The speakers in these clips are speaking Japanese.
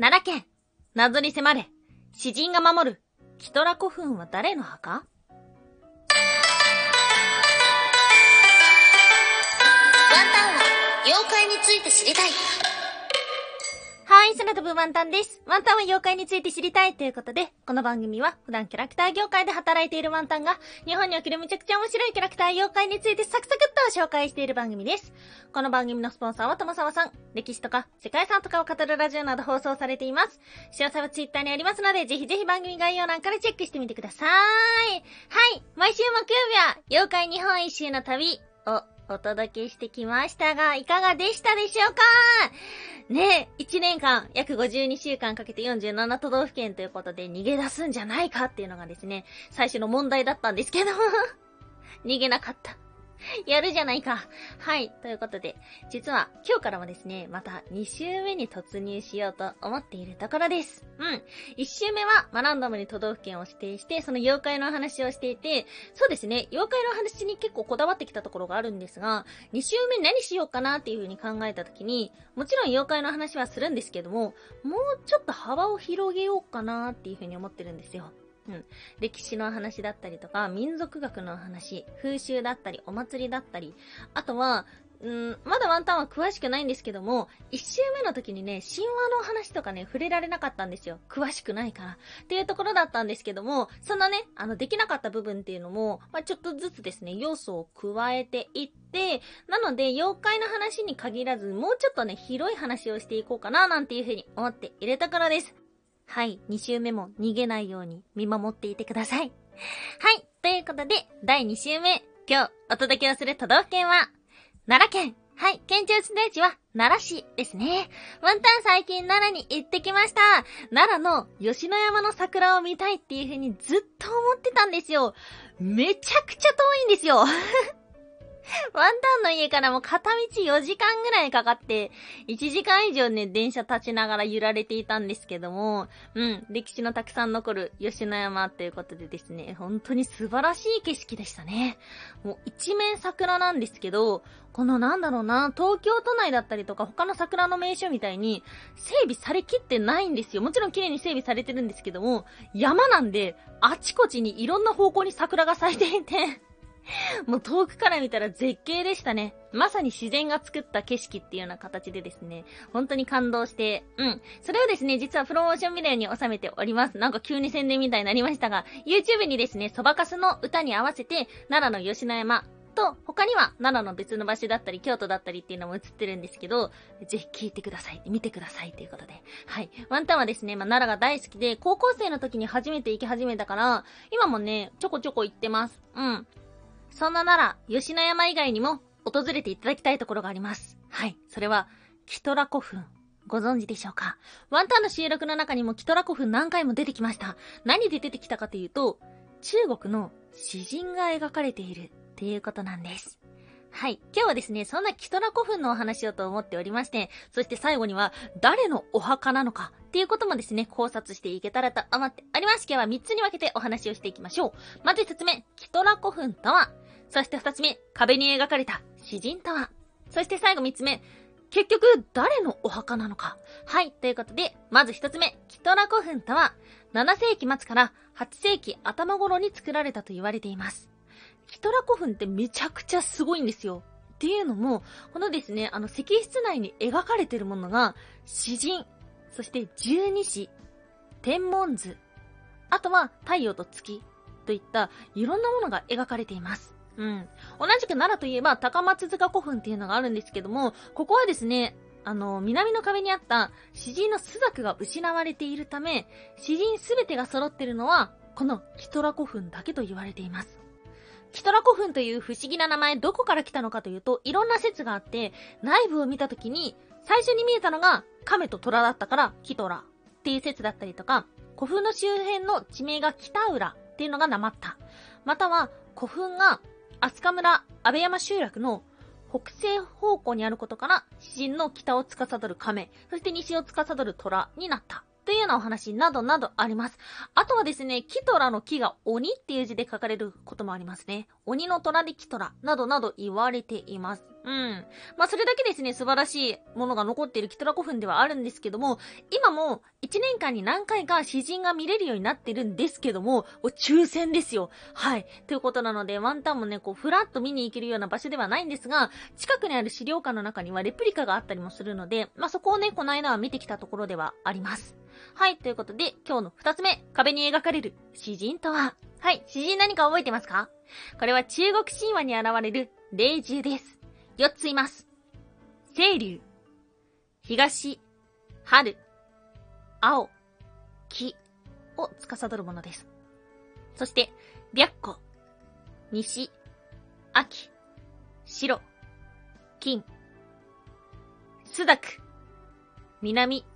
奈良県、謎に迫れ、詩人が守る、キトラ古墳は誰の墓？ワンタンは妖怪について知りたい。はい、空飛ぶワンタンです。ワンタンは妖怪について知りたいということで、この番組は普段キャラクター業界で働いているワンタンが、日本におけるめちゃくちゃ面白いキャラクター妖怪についてサクサクっと紹介している番組です。この番組のスポンサーは友沢さん、歴史とか世界遺産とかを語るラジオなど放送されています。詳細はツイッターにありますので、ぜひぜひ番組概要欄からチェックしてみてください。はい、毎週木曜日は、妖怪日本一周の旅をお届けしてきましたが、いかがでしたでしょうか？ねえ、1年間、約52週間かけて47都道府県ということで逃げ出すんじゃないかっていうのがですね、最初の問題だったんですけど 逃げなかった。やるじゃないか。はい。ということで、実は今日からもですね、また2週目に突入しようと思っているところです。うん。1週目は、まあ、ランダムに都道府県を指定して、その妖怪の話をしていて、そうですね、妖怪の話に結構こだわってきたところがあるんですが、2週目何しようかなっていう風に考えた時に、もちろん妖怪の話はするんですけども、もうちょっと幅を広げようかなっていう風に思ってるんですよ。うん。歴史の話だったりとか、民族学の話、風習だったり、お祭りだったり、あとは、うん、まだワンタンは詳しくないんですけども、一周目の時にね、神話の話とかね、触れられなかったんですよ。詳しくないから。っていうところだったんですけども、そんなね、あの、できなかった部分っていうのも、まあ、ちょっとずつですね、要素を加えていって、なので、妖怪の話に限らず、もうちょっとね、広い話をしていこうかな、なんていうふうに思っているところです。はい、2週目も逃げないように見守っていてください。はい、ということで、第2週目、今日お届けをする都道府県は、奈良県。はい、県庁ステージは奈良市ですね。ワンタン最近奈良に行ってきました。奈良の吉野山の桜を見たいっていう風にずっと思ってたんですよ。めちゃくちゃ遠いんですよ。ワンタンの家からも片道4時間ぐらいかかって、1時間以上ね、電車立ちながら揺られていたんですけども、うん、歴史のたくさん残る吉野山ということでですね、本当に素晴らしい景色でしたね。もう一面桜なんですけど、このなんだろうな、東京都内だったりとか他の桜の名所みたいに整備されきってないんですよ。もちろん綺麗に整備されてるんですけども、山なんであちこちにいろんな方向に桜が咲いていてもう遠くから見たら絶景でしたね。まさに自然が作った景色っていうような形でですね、本当に感動して、うん。それをですね、実はプロモーションビデオに収めております。なんか急に宣伝みたいになりましたが、YouTube にですね、そばかすの歌に合わせて、奈良の吉野山、と、他には奈良の別の場所だったり、京都だったりっていうのも映ってるんですけど、ぜひ聞いてください。見てくださいということで。はい。ワンタンはですね、まあ、奈良が大好きで、高校生の時に初めて行き始めたから、今もね、ちょこちょこ行ってます。うん。そんななら、吉野山以外にも訪れていただきたいところがあります。はい。それは、キトラ古墳。ご存知でしょうか？ワンタンの収録の中にもキトラ古墳何回も出てきました。何で出てきたかというと、中国の詩人が描かれているっていうことなんです。はい。今日はですね、そんなキトラ古墳のお話をと思っておりまして、そして最後には、誰のお墓なのか？っていうこともですね、考察していけたらと思っております。今日は3つに分けてお話をしていきましょう。まず1つ目、キトラ古墳とは、そして二つ目、壁に描かれた詩人とは。そして最後三つ目、結局誰のお墓なのか。はい、ということで、まず一つ目、キトラ古墳とは、7世紀末から8世紀頭頃に作られたと言われています。キトラ古墳ってめちゃくちゃすごいんですよ。っていうのも、このですね、あの石室内に描かれてるものが、詩人、そして十二支、天文図、あとは太陽と月といったいろんなものが描かれています。うん。同じく奈良といえば高松塚古墳っていうのがあるんですけども、ここはですね、あの、南の壁にあった詩人の朱雀が失われているため、詩人すべてが揃ってるのは、このキトラ古墳だけと言われています。キトラ古墳という不思議な名前どこから来たのかというと、いろんな説があって、内部を見たときに、最初に見えたのが亀と虎だったからキトラっていう説だったりとか、古墳の周辺の地名が北浦っていうのがなまった。または古墳が飛鳥村安倍山集落の北西方向にあることから、詩人の北を司る亀、そして西を司る虎になった。というようなお話などなどあります。あとはですね、キトラの木が鬼っていう字で書かれることもありますね。鬼の虎でキトラなどなど言われています。うん。まあ、それだけですね、素晴らしいものが残っているキトラ古墳ではあるんですけども、今も1年間に何回か詩人が見れるようになってるんですけども、抽選ですよ。はい。ということなので、ワンタンもね、こう、ふらっと見に行けるような場所ではないんですが、近くにある資料館の中にはレプリカがあったりもするので、まあ、そこをね、この間は見てきたところではあります。はい、ということで、今日の二つ目、壁に描かれる詩人とははい、詩人何か覚えてますか？これは中国神話に現れる霊獣です。四ついます。清流、東、春、青、木。を司るものです。そして、白虎、西、秋、白、金、朱雀、南、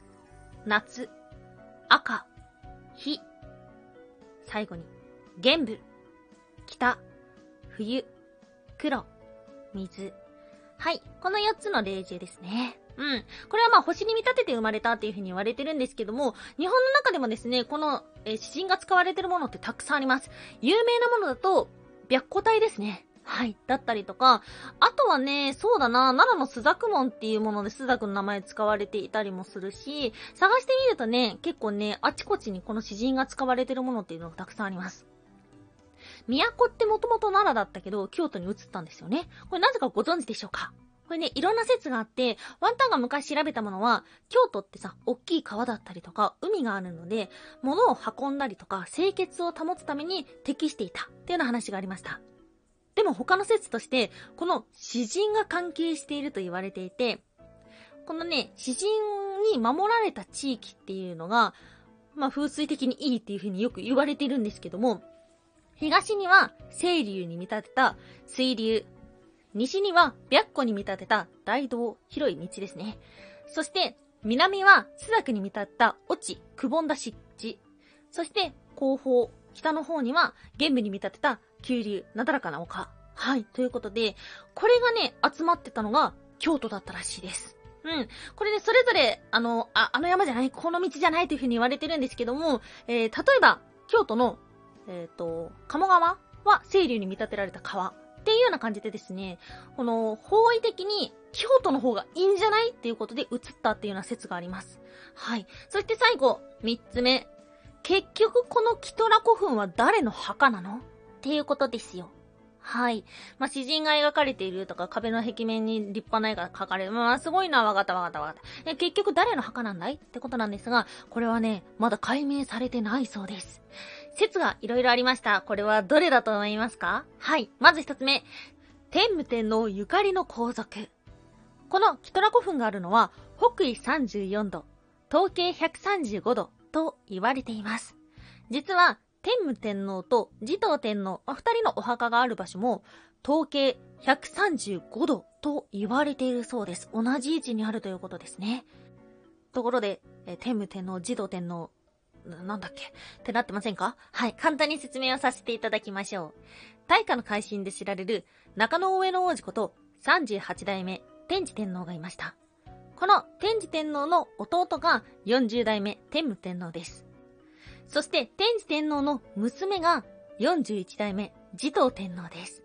夏、赤、火。最後に、玄武、北、冬、黒、水。はい。この4つの霊獣ですね。うん。これはまあ星に見立てて生まれたっていう風に言われてるんですけども、日本の中でもですね、この、えー、詩人が使われてるものってたくさんあります。有名なものだと、白虎隊ですね。はい。だったりとか、あとはね、そうだな、奈良のスザクモンっていうものでスザクの名前使われていたりもするし、探してみるとね、結構ね、あちこちにこの詩人が使われてるものっていうのがたくさんあります。都ってもともと奈良だったけど、京都に移ったんですよね。これなぜかご存知でしょうか？これね、いろんな説があって、ワンタンが昔調べたものは、京都ってさ、大きい川だったりとか、海があるので、物を運んだりとか、清潔を保つために適していたっていうような話がありました。でも他の説として、この詩人が関係していると言われていて、このね、詩人に守られた地域っていうのが、まあ風水的にいいっていう風によく言われてるんですけども、東には清流に見立てた水流、西には白虎に見立てた大道、広い道ですね。そして、南は朱雀に見立てた落ち、くぼんだ湿地。そして、後方、北の方には玄武に見立てた急流、なだらかな丘。はい。ということで、これがね、集まってたのが京都だったらしいです。うん。これね、それぞれ、あの、あ、あの山じゃない、この道じゃないというふうに言われてるんですけども、えー、例えば、京都の、えっ、ー、と、鴨川は清流に見立てられた川。っていうような感じでですね、この、方位的に京都の方がいいんじゃないっていうことで移ったっていうような説があります。はい。そして最後、三つ目。結局このキトラ古墳は誰の墓なのっていうことですよ。はい。まあ、詩人が描かれているとか、壁の壁面に立派な絵が描かれる。まあ、すごいな、わかったわかったわかった。結局誰の墓なんだいってことなんですが、これはね、まだ解明されてないそうです。説がいろいろありました。これはどれだと思いますか？はい。まず一つ目。天武天皇ゆかりの皇族。このキトラ古墳があるのは、北緯34度、東経135度と言われています。実は、天武天皇と持統天皇、二人のお墓がある場所も、統計135度と言われているそうです。同じ位置にあるということですね。ところで、天武天皇、持統天皇、なんだっけ？ってなってませんか？はい、簡単に説明をさせていただきましょう。大化の改新で知られる中野上の王子こと38代目天智天皇がいました。この天智天皇の弟が40代目天武天皇です。そして天智天皇の娘が41代目持統天皇です。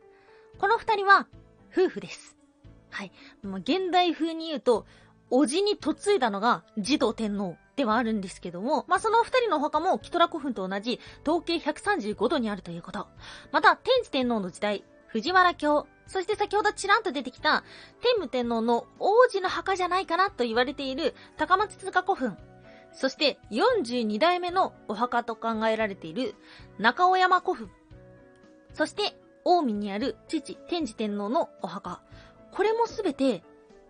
この二人は夫婦です。はい。現代風に言うと、おじに嫁いだのが持統天皇ではあるんですけども、まあ、その二人の他もキトラ古墳と同じ統計135度にあるということ。また、天智天皇の時代、藤原京、そして先ほどちらんと出てきた、天武天皇の王子の墓じゃないかなと言われている高松塚古墳。そして42代目のお墓と考えられている中尾山古墳。そして近江にある父天智天皇のお墓。これもすべて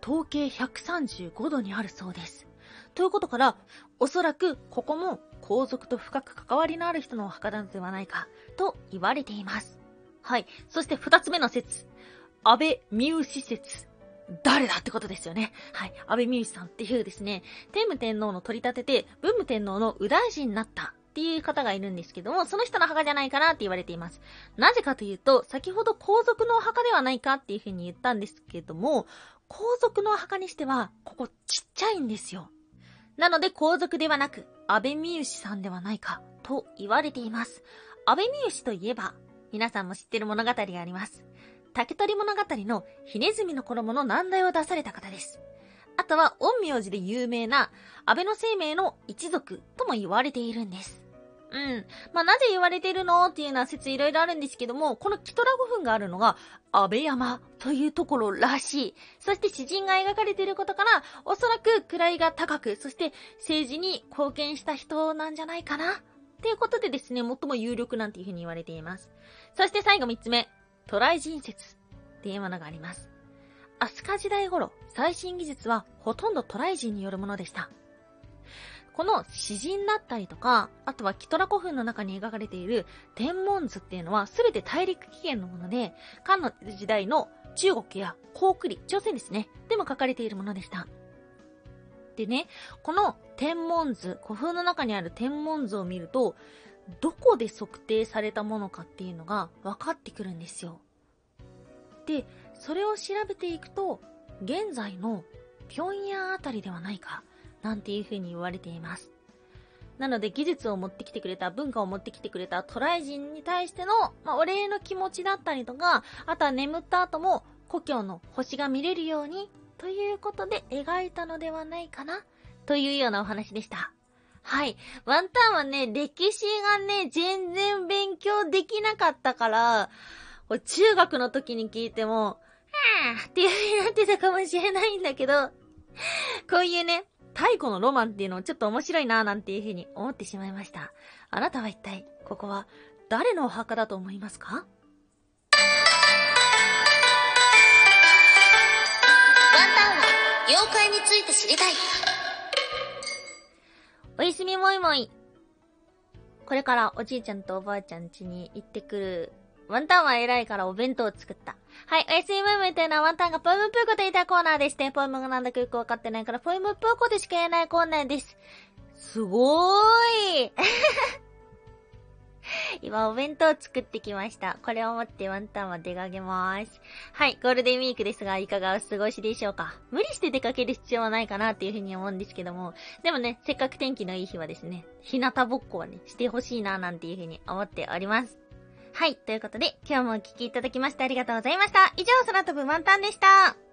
統計135度にあるそうです。ということから、おそらくここも皇族と深く関わりのある人のお墓なのではないかと言われています。はい。そして二つ目の説。安倍美牛説。誰だってことですよね。はい。安倍美牛さんっていうですね、天武天皇の取り立てて、文武天皇の右大臣になったっていう方がいるんですけども、その人の墓じゃないかなって言われています。なぜかというと、先ほど皇族のお墓ではないかっていうふうに言ったんですけども、皇族のお墓にしては、ここちっちゃいんですよ。なので皇族ではなく、安倍美由さんではないか、と言われています。安倍美由といえば、皆さんも知ってる物語があります。竹取物語のひねずみの衣の難題を出された方です。あとは、陰陽師で有名な安倍の生命の一族とも言われているんです。うん。まあ、なぜ言われてるのっていうのは説いろいろあるんですけども、このキトラ5分があるのが、安倍山というところらしい。そして詩人が描かれていることから、おそらく位が高く、そして政治に貢献した人なんじゃないかな。っていうことでですね、最も有力なんていうふうに言われています。そして最後3つ目、渡来人説っていうものがあります。飛鳥時代頃、最新技術はほとんど渡来人によるものでした。この詩人だったりとか、あとはキトラ古墳の中に描かれている天文図っていうのは全て大陸起源のもので、漢の時代の中国や高句麗、朝鮮ですね、でも書かれているものでした。でね、この天文図、古墳の中にある天文図を見ると、どこで測定されたものかっていうのが分かってくるんですよ。で、それを調べていくと、現在の平壌あたりではないか、なんていう風に言われています。なので技術を持ってきてくれた、文化を持ってきてくれたトライ人に対しての、まあ、お礼の気持ちだったりとか、あとは眠った後も故郷の星が見れるように、ということで描いたのではないかな、というようなお話でした。はい。ワンタンはね、歴史がね、全然勉強できなかったから、中学の時に聞いても、はぁっていう風になってたかもしれないんだけど、こういうね、太古のロマンっていうのをちょっと面白いなぁなんていう風に思ってしまいました。あなたは一体、ここは誰のお墓だと思いますか？ワンタンは妖怪について知りたい。おやすみもいもい。これからおじいちゃんとおばあちゃん家に行ってくる。ワンタンは偉いからお弁当を作った。はい、おやすみもいもいというのはワンタンがポエムプーコと言いたいコーナーでして、ポエムがなんだかよくわかってないから、ポエムプーコでしか言えないコーナーです。すごーい 今お弁当を作ってきました。これを持ってワンタンは出かけまーす。はい、ゴールデンウィークですが、いかがお過ごしでしょうか無理して出かける必要はないかなっていうふうに思うんですけども、でもね、せっかく天気のいい日はですね、日向ぼっこはね、してほしいななんていうふうに思っております。はい、ということで、今日もお聴きいただきましてありがとうございました。以上、空飛ぶワンタンでした。